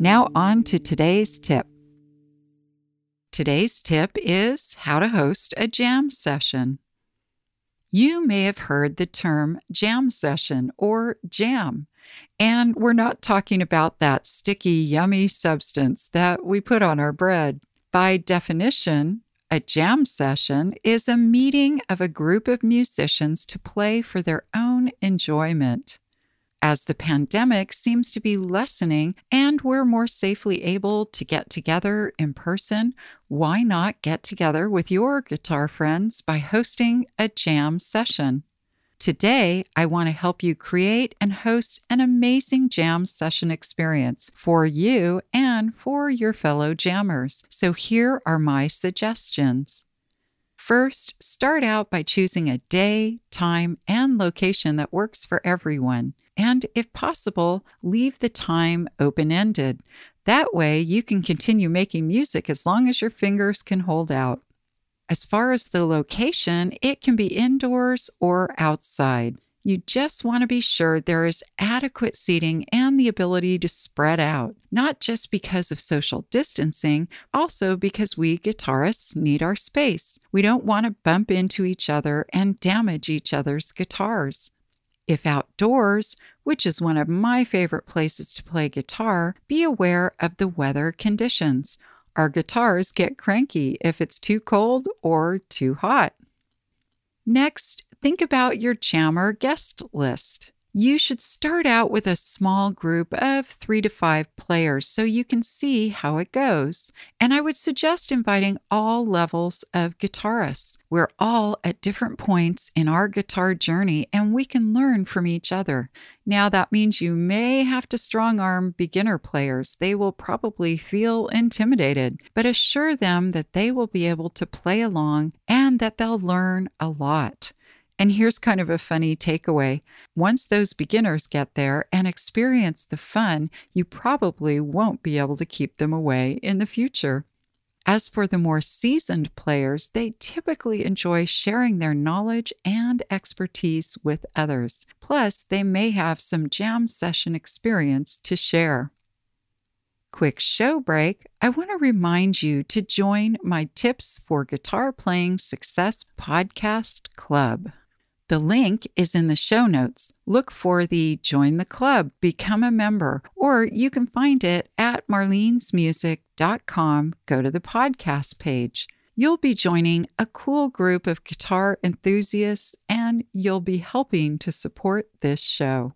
Now, on to today's tip. Today's tip is how to host a jam session. You may have heard the term jam session or jam, and we're not talking about that sticky, yummy substance that we put on our bread. By definition, a jam session is a meeting of a group of musicians to play for their own enjoyment. As the pandemic seems to be lessening and we're more safely able to get together in person, why not get together with your guitar friends by hosting a jam session? Today, I want to help you create and host an amazing jam session experience for you and for your fellow jammers. So, here are my suggestions. First, start out by choosing a day, time, and location that works for everyone. And if possible, leave the time open ended. That way, you can continue making music as long as your fingers can hold out. As far as the location, it can be indoors or outside. You just want to be sure there is adequate seating the ability to spread out, not just because of social distancing, also because we guitarists need our space. We don't want to bump into each other and damage each other's guitars. If outdoors, which is one of my favorite places to play guitar, be aware of the weather conditions. Our guitars get cranky if it's too cold or too hot. Next, think about your jammer guest list you should start out with a small group of three to five players so you can see how it goes. And I would suggest inviting all levels of guitarists. We're all at different points in our guitar journey and we can learn from each other. Now, that means you may have to strong arm beginner players. They will probably feel intimidated, but assure them that they will be able to play along and that they'll learn a lot. And here's kind of a funny takeaway. Once those beginners get there and experience the fun, you probably won't be able to keep them away in the future. As for the more seasoned players, they typically enjoy sharing their knowledge and expertise with others. Plus, they may have some jam session experience to share. Quick show break. I want to remind you to join my Tips for Guitar Playing Success podcast club. The link is in the show notes. Look for the Join the Club, Become a Member, or you can find it at marlenesmusic.com. Go to the podcast page. You'll be joining a cool group of guitar enthusiasts and you'll be helping to support this show.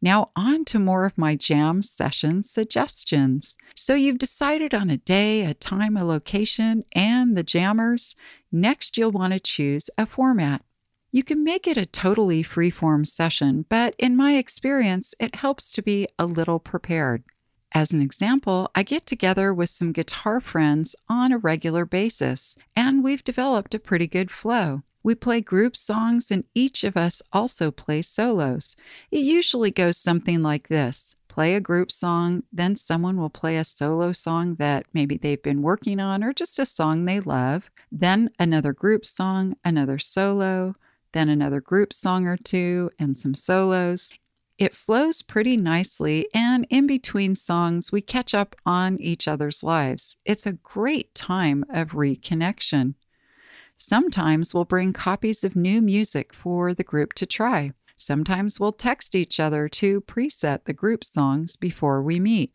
Now, on to more of my jam session suggestions. So, you've decided on a day, a time, a location, and the jammers. Next, you'll want to choose a format. You can make it a totally freeform session, but in my experience, it helps to be a little prepared. As an example, I get together with some guitar friends on a regular basis, and we've developed a pretty good flow. We play group songs, and each of us also plays solos. It usually goes something like this play a group song, then someone will play a solo song that maybe they've been working on or just a song they love, then another group song, another solo, then another group song or two, and some solos. It flows pretty nicely, and in between songs, we catch up on each other's lives. It's a great time of reconnection. Sometimes we'll bring copies of new music for the group to try. Sometimes we'll text each other to preset the group songs before we meet.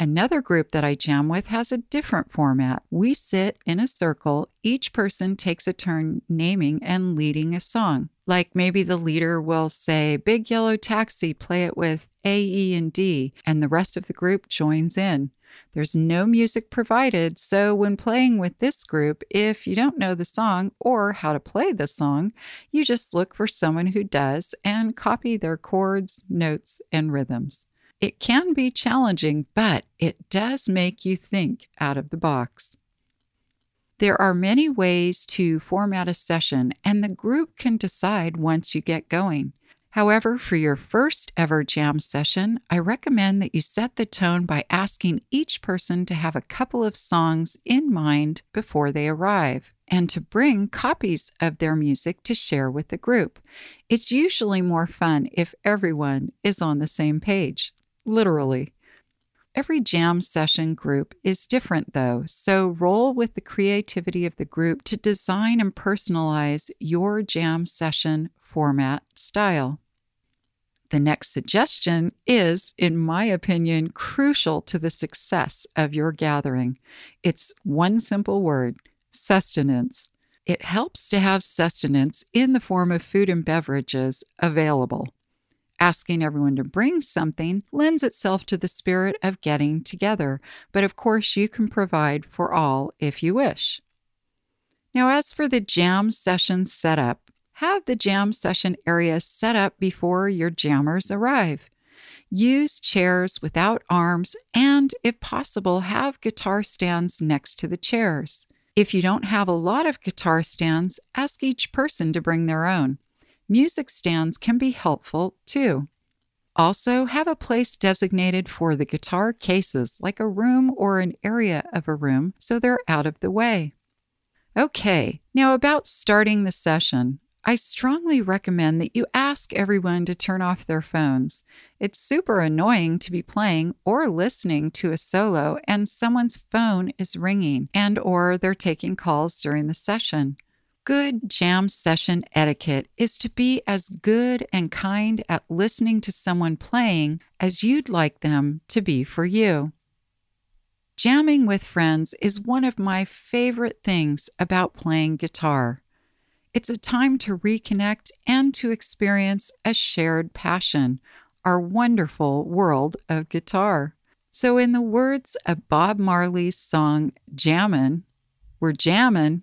Another group that I jam with has a different format. We sit in a circle, each person takes a turn naming and leading a song. Like maybe the leader will say, Big Yellow Taxi, play it with A, E, and D, and the rest of the group joins in. There's no music provided, so when playing with this group, if you don't know the song or how to play the song, you just look for someone who does and copy their chords, notes, and rhythms. It can be challenging, but it does make you think out of the box. There are many ways to format a session, and the group can decide once you get going. However, for your first ever jam session, I recommend that you set the tone by asking each person to have a couple of songs in mind before they arrive and to bring copies of their music to share with the group. It's usually more fun if everyone is on the same page literally. Every jam session group is different, though, so roll with the creativity of the group to design and personalize your jam session format style. The next suggestion is, in my opinion, crucial to the success of your gathering. It's one simple word sustenance. It helps to have sustenance in the form of food and beverages available. Asking everyone to bring something lends itself to the spirit of getting together, but of course, you can provide for all if you wish. Now, as for the jam session setup, have the jam session area set up before your jammers arrive. Use chairs without arms and, if possible, have guitar stands next to the chairs. If you don't have a lot of guitar stands, ask each person to bring their own. Music stands can be helpful too. Also, have a place designated for the guitar cases, like a room or an area of a room, so they're out of the way. Okay, now about starting the session. I strongly recommend that you ask everyone to turn off their phones. It's super annoying to be playing or listening to a solo and someone's phone is ringing and or they're taking calls during the session. Good jam session etiquette is to be as good and kind at listening to someone playing as you'd like them to be for you. Jamming with friends is one of my favorite things about playing guitar. It's a time to reconnect and to experience a shared passion, our wonderful world of guitar. So, in the words of Bob Marley's song Jammin', we're jammin',